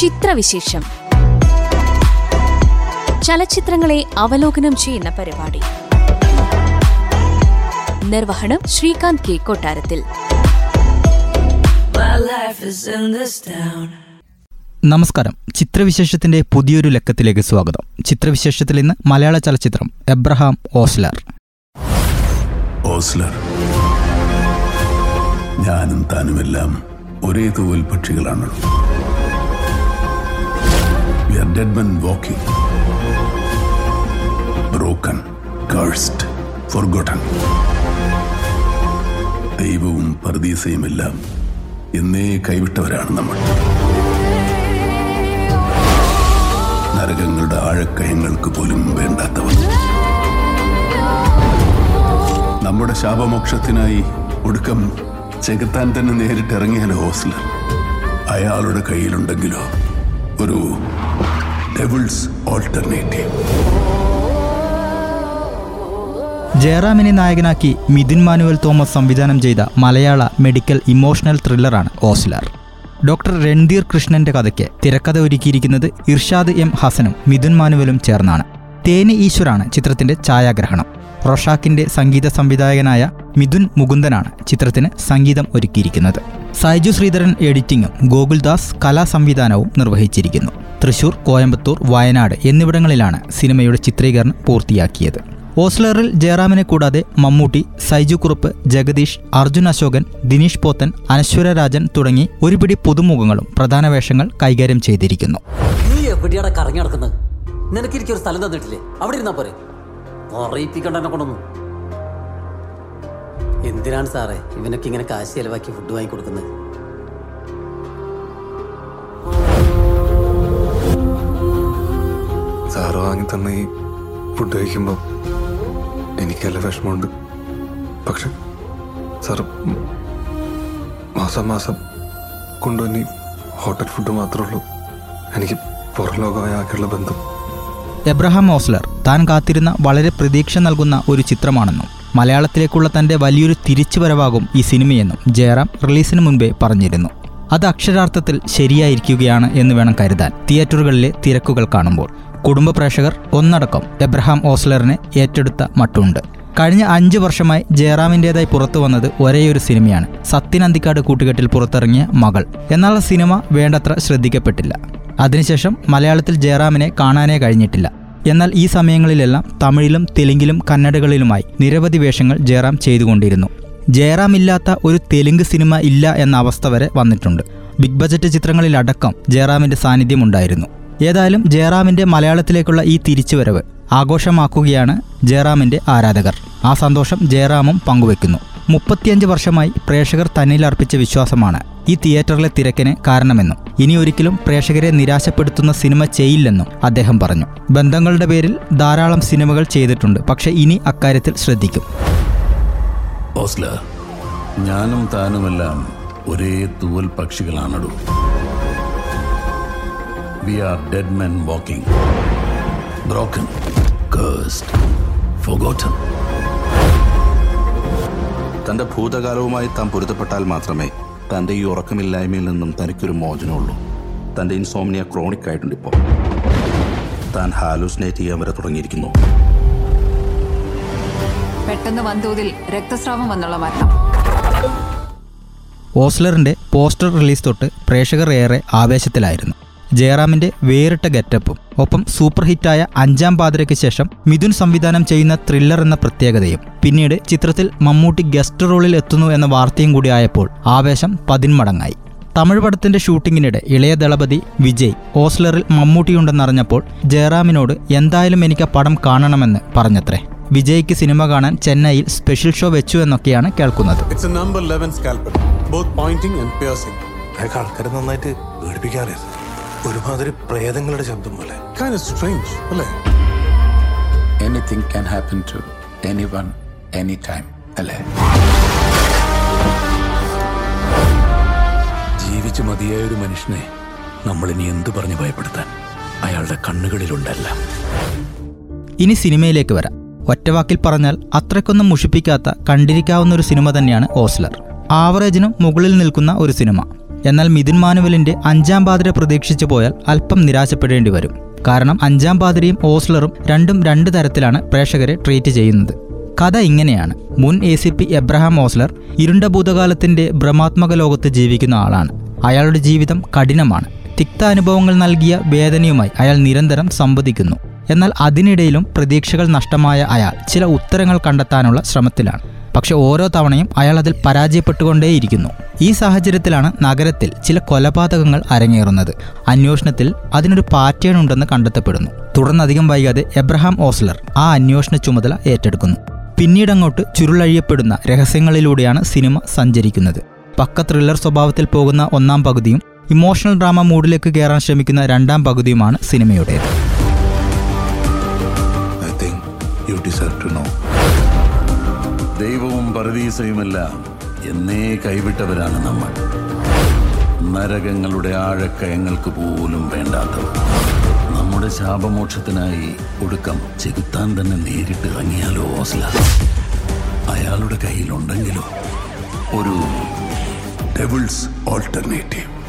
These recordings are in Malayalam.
ചിത്രവിശേഷം. ചലച്ചിത്രങ്ങളെ അവലോകനം ചെയ്യുന്ന പരിപാടി. നിർവഹണം ശ്രീകാന്ത് കെ. കൊട്ടാരത്തിൽ. നമസ്കാരം. ചിത്രവിശേഷത്തിന്റെ പുതിയൊരു ലക്കത്തിലേക്ക് സ്വാഗതം. ചിത്രവിശേഷത്തിൽ ഇന്ന് മലയാള ചലച്ചിത്രം എബ്രഹാം ഓസ്ലർ. ഓസ്ലർ. ഞാനും താനുമെല്ലാം ഒരേ തോൽ പക്ഷികളാണല്ലോ. We are dead men walking. Broken, cursed, forgotten. ദൈവവും പർദീസയുമെല്ലാം എന്നേ കൈവിട്ടവരാണ് നമ്മൾ നരകങ്ങളുടെ ആഴക്കയങ്ങൾക്ക് പോലും വേണ്ടാത്തവർ നമ്മുടെ ശാപമോക്ഷത്തിനായി ഒടുക്കം ചെകുത്താൻ തന്നെ നേരിട്ട് ഇറങ്ങിയാലോ ഹോസ്ലർ അയാളുടെ കയ്യിലുണ്ടെങ്കിലോ ഒരു ഡെവിൾസ് ഓൾട്ടർനേറ്റീവ് ജയറാമിനെ നായകനാക്കി മിഥുൻ മാനുവൽ തോമസ് സംവിധാനം ചെയ്ത മലയാള മെഡിക്കൽ ഇമോഷണൽ ത്രില്ലറാണ് ഓസ്ലാർ. ഡോക്ടർ രൺധീർ കൃഷ്ണന്റെ കഥയ്ക്ക് തിരക്കഥ ഒരുക്കിയിരിക്കുന്നത് ഇർഷാദ് എം ഹസനും മിഥുൻ മാനുവലും ചേർന്നാണ്. തേനി ഈശ്വരാണ് ചിത്രത്തിന്റെ ഛായാഗ്രഹണം. റൊഷാക്കിന്റെ സംഗീത സംവിധായകനായ മിഥുൻ മുകുന്ദനാണ് ചിത്രത്തിന് സംഗീതം ഒരുക്കിയിരിക്കുന്നത്. സൈജു ശ്രീധരൻ എഡിറ്റിംഗും ഗോകുൽദാസ് കലാസംവിധാനവും നിർവഹിച്ചിരിക്കുന്നു. തൃശൂർ കോയമ്പത്തൂർ വയനാട് എന്നിവിടങ്ങളിലാണ് സിനിമയുടെ ചിത്രീകരണം പൂർത്തിയാക്കിയത്. ഓസ്ലറിൽ ജയറാമിനെ കൂടാതെ മമ്മൂട്ടി സൈജു കുറുപ്പ് ജഗദീഷ് അർജുൻ അശോകൻ ദിനീഷ് പോത്തൻ അനശ്വര രാജൻ തുടങ്ങി ഒരുപിടി പുതുമുഖങ്ങളും പ്രധാന വേഷങ്ങൾ കൈകാര്യം ചെയ്തിരിക്കുന്നു. നിനക്ക് ഒരു സ്ഥലം തന്നിട്ടില്ലേ? അവിടെ ഇരുന്നാ എന്തിനാണ് സാറേ ഇവനൊക്കെ ഇങ്ങനെ കാശ് ചെലവാക്കി ഫുഡ് വാങ്ങി കൊടുക്കുന്നത് തന്ന ഈ ഫുഡ് കഴിക്കുമ്പോൾ എനിക്കല്ല വിഷമമുണ്ട്. പക്ഷെ സാർ മാസം മാസം കൊണ്ടുവന്നി ഹോട്ടൽ ഫുഡ് മാത്രമേ ഉള്ളൂ. എനിക്ക് പുറം ലോകമായ ആകെയുള്ള ബന്ധം. എബ്രഹാം ഓസ്ലർ താൻ കാത്തിരുന്ന വളരെ പ്രതീക്ഷ നൽകുന്ന ഒരു ചിത്രമാണെന്നും മലയാളത്തിലേക്കുള്ള തന്റെ വലിയൊരു തിരിച്ചുവരവാകും ഈ സിനിമയെന്നും ജയറാം റിലീസിന് മുൻപേ പറഞ്ഞിരുന്നു. അത് അക്ഷരാർത്ഥത്തിൽ ശരിയായിരിക്കുകയാണ് എന്ന് വേണം കരുതാൻ. തിയേറ്ററുകളിലെ തിരക്കുകൾ കാണുമ്പോൾ. കുടുംബ പ്രേക്ഷകർ ഒന്നടക്കം എബ്രഹാം ഓസ്ലറിനെ ഏറ്റെടുത്ത മട്ടുണ്ട്. കഴിഞ്ഞ അഞ്ചു വർഷമായി ജയറാമിന്റെതായി പുറത്തു വന്നത് ഒരേയൊരു സിനിമയാണ്. സത്യൻ അന്തിക്കാട് കൂട്ടുകെട്ടിൽ പുറത്തിറങ്ങിയ മകൾ. എന്നാൽ ആ സിനിമ വേണ്ടത്ര ശ്രദ്ധിക്കപ്പെട്ടില്ല. അതിനുശേഷം മലയാളത്തിൽ ജയറാമിനെ കാണാനേ കഴിഞ്ഞിട്ടില്ല. എന്നാൽ ഈ സമയങ്ങളിലെല്ലാം തമിഴിലും തെലുങ്കിലും കന്നഡകളിലുമായി നിരവധി വേഷങ്ങൾ ജയറാം ചെയ്തുകൊണ്ടിരുന്നു. ജയറാം ഇല്ലാത്ത ഒരു തെലുങ്ക് സിനിമ ഇല്ല എന്ന അവസ്ഥ വരെ വന്നിട്ടുണ്ട്. ബിഗ് ബജറ്റ് ചിത്രങ്ങളിലടക്കം ജയറാമിന്റെ സാന്നിധ്യമുണ്ടായിരുന്നു ഏതായാലും ജയറാമിന്റെ മലയാളത്തിലേക്കുള്ള ഈ തിരിച്ചുവരവ് ആഘോഷമാക്കുകയാണ് ജയറാമിന്റെ ആരാധകർ. ആ സന്തോഷം ജയറാമും പങ്കുവെക്കുന്നു മുപ്പത്തിയഞ്ച് വർഷമായി പ്രേക്ഷകർ തന്നിൽ അർപ്പിച്ച വിശ്വാസമാണ് ഈ തിയേറ്ററിലെ തിരക്കിന് കാരണമെന്നും ഇനി ഒരിക്കലും പ്രേക്ഷകരെ നിരാശപ്പെടുത്തുന്ന സിനിമ ചെയ്യില്ലെന്നും അദ്ദേഹം പറഞ്ഞു. ബന്ധങ്ങളുടെ പേരിൽ ധാരാളം സിനിമകൾ ചെയ്തിട്ടുണ്ട് പക്ഷേ ഇനി അക്കാര്യത്തിൽ ശ്രദ്ധിക്കും. ഞാനും താനുമെല്ലാം ഒരേ തൂവൽ പക്ഷികളാണടു. We are dead men walking broken cursed forgotten. തന്റെ ഭൂതകാലവുമായി താൻ പൊരുത്തപ്പെട്ടാൽ മാത്രമേ തന്റെ ഈ ഉറക്കമില്ലായ്മയിൽ നിന്നും തനിക്കൊരു മോചനമുള്ളൂ. തന്റെ ഇൻസോമിനിയ ക്രോണിക് ആയിട്ടുണ്ട് ഇപ്പോൾ. താൻ ഹാലൂസിനേറ്റ് ചെയ്യാൻ വരെ തുടങ്ങിയിരിക്കുന്നു. പെട്ടെന്ന് വൻതോതിൽ രക്തസ്രാവം വന്നുള്ള മരണം. ഓസ്ലറിന്റെ പോസ്റ്റർ റിലീസ് തൊട്ട് പ്രേക്ഷകർ ഏറെ ആവേശത്തിലായിരുന്നു. ജയറാമിന്റെ വേറിട്ട ഗെറ്റപ്പും ഒപ്പം സൂപ്പർ ഹിറ്റായ അഞ്ചാം പാതിരയ്ക്ക് ശേഷം മിഥുൻ സംവിധാനം ചെയ്യുന്ന ത്രില്ലർ എന്ന പ്രത്യേകതയും പിന്നീട് ചിത്രത്തിൽ മമ്മൂട്ടി ഗസ്റ്റ് റോളിൽ എത്തുന്നു എന്ന വാർത്തയും കൂടി ആയപ്പോൾ ആവേശം പതിന്മടങ്ങായി. തമിഴ് പടത്തിന്റെ ഷൂട്ടിങ്ങിനിടെ ഇളയ ദളപതി വിജയ് ഓസ്ലറിൽ മമ്മൂട്ടിയുണ്ടെന്നറിഞ്ഞപ്പോൾ ജയറാമിനോട് എന്തായാലും എനിക്ക് ആ പടം കാണണമെന്ന് പറഞ്ഞത്രേ. വിജയ്ക്ക് സിനിമ കാണാൻ ചെന്നൈയിൽ സ്പെഷ്യൽ ഷോ വെച്ചു എന്നൊക്കെയാണ് കേൾക്കുന്നത്. It's a number 11 scalpel, both pointing and piercing. അയാൾക്ക് ആൾക്കാരെ നന്നായിട്ട് ഒരുമാതിരി പ്രേതങ്ങളുടെ ശബ്ദം പോലെ. അല്ലേ anything can happen to anyone any time അല്ലേ? ജീവിച്ചു മതിയായ ഒരു മനുഷ്യനെ നമ്മൾ ഇനി എന്ത് പറഞ്ഞു ഭയപ്പെടുത്താൻ? അയാളുടെ കണ്ണുകളിലുണ്ടല്ല. ഇനി സിനിമയിലേക്ക് വരാം. ഒറ്റവാക്കിൽ പറഞ്ഞാൽ അത്രയ്ക്കൊന്നും മുഷിപ്പിക്കാത്ത കണ്ടിരിക്കാവുന്ന ഒരു സിനിമ തന്നെയാണ് ഓസ്ലർ ആവറേജിനും മുകളിൽ നിൽക്കുന്ന ഒരു സിനിമ. എന്നാൽ മിഥുൻ മാനുവലിന്റെ അഞ്ചാം പാതിര പ്രതീക്ഷിച്ചു പോയാൽ അല്പം നിരാശപ്പെടേണ്ടി വരും. കാരണം അഞ്ചാം പാതിരയും ഓസ്ലറും രണ്ടും രണ്ട് തരത്തിലാണ് പ്രേക്ഷകരെ ട്രീറ്റ് ചെയ്യുന്നത്. കഥ ഇങ്ങനെയാണ്. മുൻ A C P Abraham Ozler ഇരുണ്ട ഭൂതകാലത്തിന്റെ ഭ്രമാത്മക ലോകത്ത് ജീവിക്കുന്ന ആളാണ്. അയാളുടെ ജീവിതം കഠിനമാണ്. തിക്ത അനുഭവങ്ങൾ നൽകിയ വേദനയുമായി അയാൾ നിരന്തരം സംവദിക്കുന്നു. എന്നാൽ അതിനിടയിലും പ്രതീക്ഷകൾ നഷ്ടമായ അയാൾ ചില ഉത്തരങ്ങൾ കണ്ടെത്താനുള്ള ശ്രമത്തിലാണ്. പക്ഷെ ഓരോ തവണയും അയാൾ അതിൽ പരാജയപ്പെട്ടുകൊണ്ടേയിരിക്കുന്നു. ഈ സാഹചര്യത്തിലാണ് നഗരത്തിൽ ചില കൊലപാതകങ്ങൾ അരങ്ങേറുന്നത്. അന്വേഷണത്തിൽ അതിനൊരു പാറ്റേൺ ഉണ്ടെന്ന് കണ്ടെത്തപ്പെടുന്നു. തുടർന്ന് അധികം വൈകാതെ എബ്രഹാം ഓസ്ലർ ആ അന്വേഷണ ചുമതല ഏറ്റെടുക്കുന്നു. പിന്നീടങ്ങോട്ട് ചുരുളഴിയപ്പെടുന്ന രഹസ്യങ്ങളിലൂടെയാണ് സിനിമ സഞ്ചരിക്കുന്നത്. പക്ക ത്രില്ലർ സ്വഭാവത്തിൽ പോകുന്ന ഒന്നാം പകുതിയും ഇമോഷണൽ ഡ്രാമ മൂഡിലേക്ക് കയറാൻ ശ്രമിക്കുന്ന രണ്ടാം പകുതിയുമാണ് സിനിമയുടേത്. ദൈവവും പരദീസയുമെല്ലാം എന്നേ കൈവിട്ടവരാണ് നമ്മൾ. നരകങ്ങളുടെ ആഴക്കയങ്ങൾക്ക് പോലും വേണ്ടാത്തവർ. നമ്മുടെ ശാപമോക്ഷത്തിനായി ഒടുക്കം ചെകുത്താൻ തന്നെ നേരിട്ട് ഇറങ്ങിയാലോ ഓസ്ല? അയാളുടെ കയ്യിലുണ്ടെങ്കിലോ ഒരു ഡെവിൾസ് ഓൾട്ടർനേറ്റീവ്.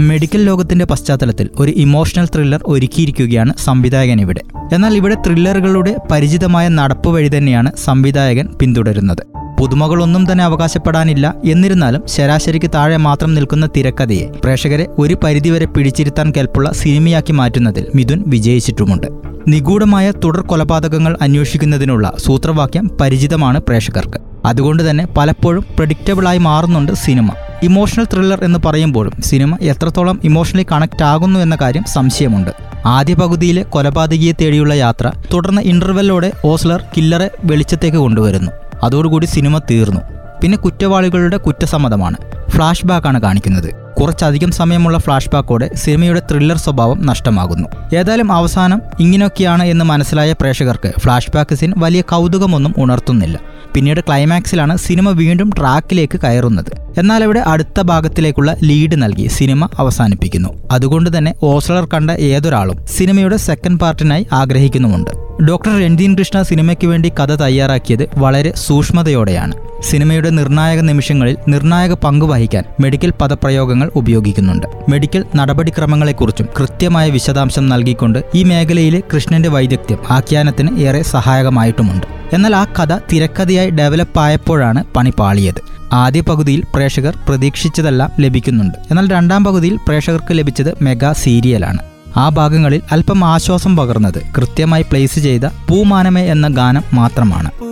മെഡിക്കൽ ലോകത്തിന്റെ പശ്ചാത്തലത്തിൽ ഒരു ഇമോഷണൽ ത്രില്ലർ ഒരുക്കിയിരിക്കുകയാണ് സംവിധായകൻ ഇവിടെ. എന്നാൽ ഇവിടെ ത്രില്ലറുകളുടെ പരിചിതമായ നടപ്പ് വഴി തന്നെയാണ് സംവിധായകൻ പിന്തുടരുന്നത്. പുതുമകളൊന്നും തന്നെ അവകാശപ്പെടാനില്ല. എന്നിരുന്നാലും ശരാശരിക്ക് താഴെ മാത്രം നിൽക്കുന്ന തിരക്കഥയെ പ്രേക്ഷകരെ ഒരു പരിധിവരെ പിടിച്ചിരുത്താൻ കെൽപ്പുള്ള സിനിമയാക്കി മാറ്റുന്നതിൽ മിഥുൻ വിജയിച്ചിട്ടുമുണ്ട്. നിഗൂഢമായ തുടർ കൊലപാതകങ്ങൾ അന്വേഷിക്കുന്നതിനുള്ള സൂത്രവാക്യം പരിചിതമാണ് പ്രേക്ഷകർക്ക്. അതുകൊണ്ട് തന്നെ പലപ്പോഴും പ്രഡിക്റ്റബിളായി മാറുന്നുണ്ട് സിനിമ. ഇമോഷണൽ ത്രില്ലർ എന്ന് പറയുമ്പോഴും സിനിമ എത്രത്തോളം ഇമോഷണലി കണക്ട് ആകുന്നു എന്ന കാര്യം സംശയമുണ്ട്. ആദ്യ പകുതിയിലെ കൊലപാതകിയെ തേടിയുള്ള യാത്ര തുടർന്ന് ഇന്റർവെല്ലോടെ ഓസ്ലർ കില്ലറെ വെളിച്ചത്തേക്ക് കൊണ്ടുവരുന്നു. അതോടുകൂടി സിനിമ തീർന്നു. പിന്നെ കുറ്റവാളികളുടെ കുറ്റസമ്മതമാണ്. ഫ്ലാഷ് ബാക്കാണ് കാണിക്കുന്നത്. കുറച്ചധികം സമയമുള്ള ഫ്ലാഷ് ബാക്കോടെ സിനിമയുടെ ത്രില്ലർ സ്വഭാവം നഷ്ടമാകുന്നു. ഏതായാലും അവസാനം ഇങ്ങനെയൊക്കെയാണ് എന്ന് മനസ്സിലായ പ്രേക്ഷകർക്ക് ഫ്ലാഷ് ബാക്ക് സീൻ വലിയ കൗതുകമൊന്നും ഉണർത്തുന്നില്ല. പിന്നീട് ക്ലൈമാക്സിലാണ് സിനിമ വീണ്ടും ട്രാക്കിലേക്ക് കയറുന്നത്. എന്നാൽ ഇവിടെ അടുത്ത ഭാഗത്തിലേക്കുള്ള ലീഡ് നൽകി സിനിമ അവസാനിപ്പിക്കുന്നു. അതുകൊണ്ട് തന്നെ ഓസ്ലർ കണ്ട ഏതൊരാളും സിനിമയുടെ സെക്കൻഡ് പാർട്ടിനായി ആഗ്രഹിക്കുന്നുമുണ്ട്. ഡോക്ടർ രൺദീൻ കൃഷ്ണ സിനിമയ്ക്ക് വേണ്ടി കഥ തയ്യാറാക്കിയത് വളരെ സൂക്ഷ്മതയോടെയാണ്. സിനിമയുടെ നിർണായക നിമിഷങ്ങളിൽ നിർണായക പങ്ക് വഹിക്കാൻ മെഡിക്കൽ പദപ്രയോഗങ്ങൾ ഉപയോഗിക്കുന്നുണ്ട്. മെഡിക്കൽ നടപടിക്രമങ്ങളെക്കുറിച്ചും കൃത്യമായ വിശദാംശം നൽകിക്കൊണ്ട് ഈ മേഖലയിലെ കൃഷ്ണന്റെ വൈദഗ്ധ്യം ആഖ്യാനത്തിന് ഏറെ സഹായകമായിട്ടുമുണ്ട്. എന്നാൽ ആ കഥ തിരക്കഥയായി ഡെവലപ്പ് ആയപ്പോഴാണ് പണി പാളിയത്. ആദ്യ പകുതിയിൽ പ്രേക്ഷകർ പ്രതീക്ഷിച്ചതെല്ലാം ലഭിക്കുന്നുണ്ട്. എന്നാൽ രണ്ടാം പകുതിയിൽ പ്രേക്ഷകർക്ക് ലഭിച്ചത് മെഗാ സീരിയലാണ്. ആ ഭാഗങ്ങളിൽ അല്പം ആശ്വാസം പകർന്നത് കൃത്യമായി പ്ലേസ് ചെയ്ത പൂമാനമേ എന്ന ഗാനം മാത്രമാണ്.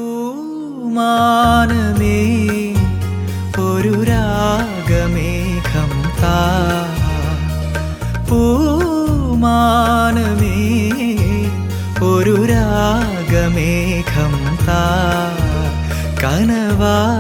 മാനമേ ഒരു രാഗമേഘം താ. പൂമാനമേ ഒരു രാഗമേഘം താ. കനവായി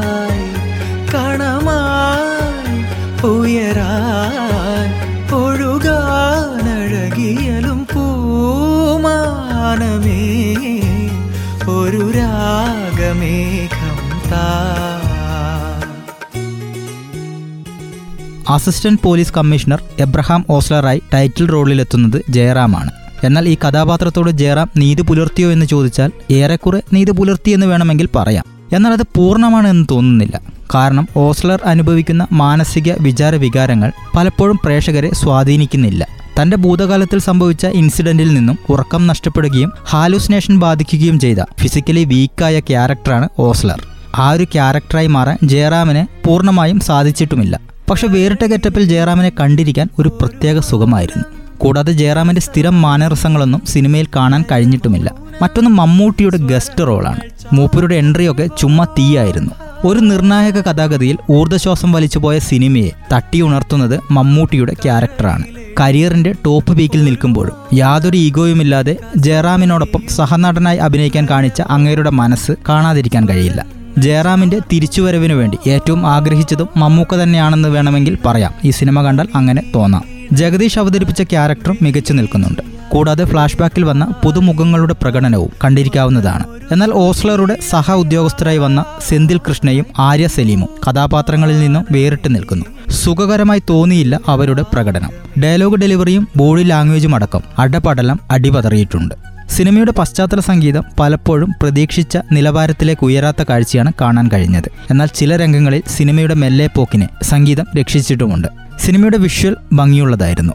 അസിസ്റ്റന്റ് പോലീസ് കമ്മീഷണർ എബ്രഹാം ഓസ്ലറായി ടൈറ്റിൽ റോളിലെത്തുന്നത് ജയറാമാണ്. എന്നാൽ ഈ കഥാപാത്രത്തോട് ജയറാം നീതി പുലർത്തിയോ എന്ന് ചോദിച്ചാൽ ഏറെക്കുറെ നീതി പുലർത്തിയെന്ന് വേണമെങ്കിൽ പറയാം. എന്നാൽ അത് പൂർണമാണ് എന്ന് തോന്നുന്നില്ല. കാരണം ഓസ്ലർ അനുഭവിക്കുന്ന മാനസിക വിചാര വികാരങ്ങൾ പലപ്പോഴും പ്രേക്ഷകരെ സ്വാധീനിക്കുന്നില്ല. തന്റെ ഭൂതകാലത്തിൽ സംഭവിച്ച ഇൻസിഡന്റിൽ നിന്നും ഉറക്കം നഷ്ടപ്പെടുകയും ഹാലൂസിനേഷൻ ബാധിക്കുകയും ചെയ്ത ഫിസിക്കലി വീക്കായ ക്യാരക്ടറാണ് ഓസ്ലർ. ആ ഒരു ക്യാരക്ടറായി മാറാൻ ജയറാമിന് പൂർണമായും സാധിച്ചിട്ടുമില്ല. പക്ഷെ വേറിട്ട ഗെറ്റപ്പിൽ ജയറാമിനെ കണ്ടിരിക്കാൻ ഒരു പ്രത്യേക സുഖമായിരുന്നു. കൂടാതെ ജയറാമിന്റെ സ്ഥിരം മാനരസങ്ങളൊന്നും സിനിമയിൽ കാണാൻ കഴിഞ്ഞിട്ടുമില്ല. മറ്റൊന്ന് മമ്മൂട്ടിയുടെ ഗസ്റ്റ് റോളാണ്. മൂപ്പരുടെ എൻട്രിയൊക്കെ ചുമ്മാ തീയായിരുന്നു. ഒരു നിർണായക കഥാഗതിയിൽ ഊർജശ്വാസം വലിച്ചുപോയ സിനിമയെ തട്ടി ഉണർത്തുന്നത് മമ്മൂട്ടിയുടെ ക്യാരക്ടറാണ്. കരിയറിന്റെ ടോപ്പ് പീക്കിൽ നിൽക്കുമ്പോഴും യാതൊരു ഈഗോയുമില്ലാതെ ജയറാമിനോടൊപ്പം സഹനടനായി അഭിനയിക്കാൻ കാണിച്ച അങ്ങേരുടെ മനസ്സ് കാണാതിരിക്കാൻ കഴിയില്ല. ജയറാമിന്റെ തിരിച്ചുവരവിനു വേണ്ടി ഏറ്റവും ആഗ്രഹിച്ചതും മമ്മൂക്ക തന്നെയാണെന്ന് വേണമെങ്കിൽ പറയാം. ഈ സിനിമ കണ്ടാൽ അങ്ങനെ തോന്നാം. ജഗദീഷ് അവതരിപ്പിച്ച ക്യാരക്ടറും മികച്ചു നിൽക്കുന്നുണ്ട്. കൂടാതെ ഫ്ലാഷ് ബാക്കിൽ വന്ന പുതുമുഖങ്ങളുടെ പ്രകടനവും കണ്ടിരിക്കാവുന്നതാണ്. എന്നാൽ ഓസ്ലറുടെ സഹ ഉദ്യോഗസ്ഥരായി വന്ന സെന്തിൽ കൃഷ്ണയും ആര്യ സലീമും കഥാപാത്രങ്ങളിൽ നിന്നും വേറിട്ട് നിൽക്കുന്നു. സുഖകരമായി തോന്നിയില്ല അവരുടെ പ്രകടനം. ഡയലോഗ് ഡെലിവറിയും ബോഡി ലാംഗ്വേജും അടക്കം അടപടലം അടിപതറിയിട്ടുണ്ട്. സിനിമയുടെ പശ്ചാത്തല സംഗീതം പലപ്പോഴും പ്രതീക്ഷിച്ച നിലവാരത്തിലേക്ക് ഉയരാത്ത കാഴ്ചയാണ് കാണാൻ കഴിഞ്ഞത്. എന്നാൽ ചില രംഗങ്ങളിൽ സിനിമയുടെ മെല്ലെ പോക്കിനെ സംഗീതം രക്ഷിച്ചിട്ടുമുണ്ട്. സിനിമയുടെ വിഷ്വൽ ഭംഗിയുള്ളതായിരുന്നു.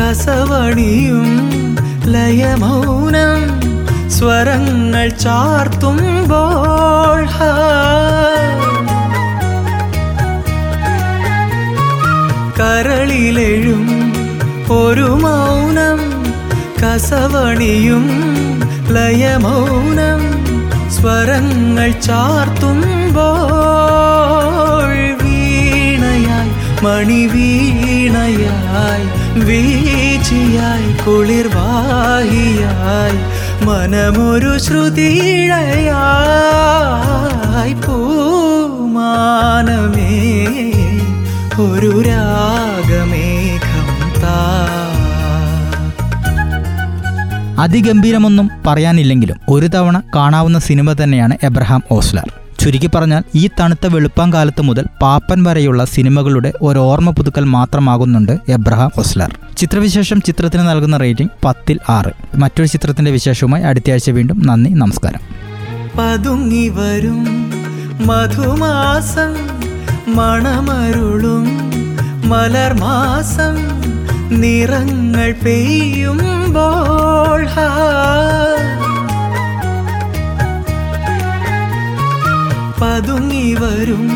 കസവണിയും ലയമൗനം സ്വരങ്ങൾ. കരളിലെഴും ഒരു മൗനം കസവണിയും ലയമൗനം സ്വരങ്ങൾ ചാർത്തുമ്പോൾ വീണയായി മണിവീണയായി വീച്ചിയായി കുളിർവാഹിയായി മനമൊരു ശ്രുതിയായി പൂമാനമേ ഒരു രാഗമേഘം അതിഗംഭീരമൊന്നും പറയാനില്ലെങ്കിലും ഒരു തവണ കാണാവുന്ന സിനിമ തന്നെയാണ് എബ്രഹാം ഓസ്ലർ. ചുരുക്കി പറഞ്ഞാൽ ഈ തണുത്ത വെളുപ്പം കാലത്ത് മുതൽ പാപ്പൻ വരെയുള്ള സിനിമകളുടെ ഒരു ഓർമ്മ പുതുക്കൽ മാത്രമാകുന്നുണ്ട് എബ്രഹാം ഓസ്ലർ. ചിത്രവിശേഷം ചിത്രത്തിന് നൽകുന്ന റേറ്റിംഗ് പത്തിൽ ആറ്. മറ്റൊരു ചിത്രത്തിന്റെ വിശേഷവുമായി അടുത്തയാഴ്ച വീണ്ടും. നന്ദി നമസ്കാരം. പതുങ്ങി വരും മധുമാസം മണമരുളും മലർമാസം നിറങ്ങൾ പെയ്യുമ്പോൾ. പതുങ്ങി വരും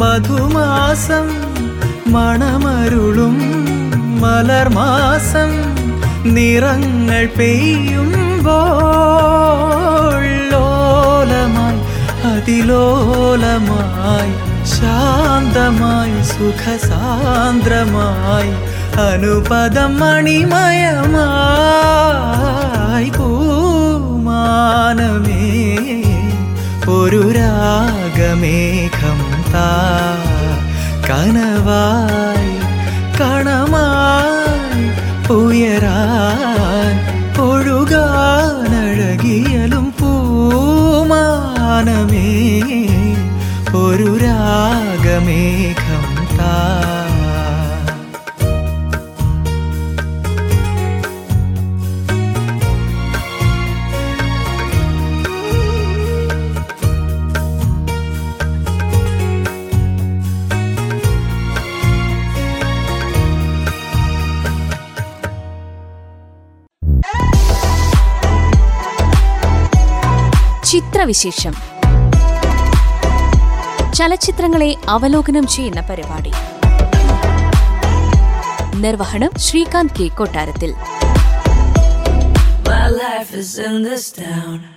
മധുമാസം മണമരുളും മലർമാസം നിറങ്ങൾ പെയ്യുമ്പോൾ ലോലമായി അതിലോലമായി ശാന്തമായി സുഖസാന്ദ്രമായി അനുപദം മണിമയമായി പൂമാനമേ ഒരു രാഗമേഘം താ. കനവായി കണമായി ഉയരാൻ ഒഴുകാനഴകിയലും പൂമാനമേ. ചിത്രവിശേഷം ചലച്ചിത്രങ്ങളെ അവലോകനം ചെയ്യുന്ന പരിപാടി. നിർവഹണം Sreekanth K Kottarathil. My life is in this town.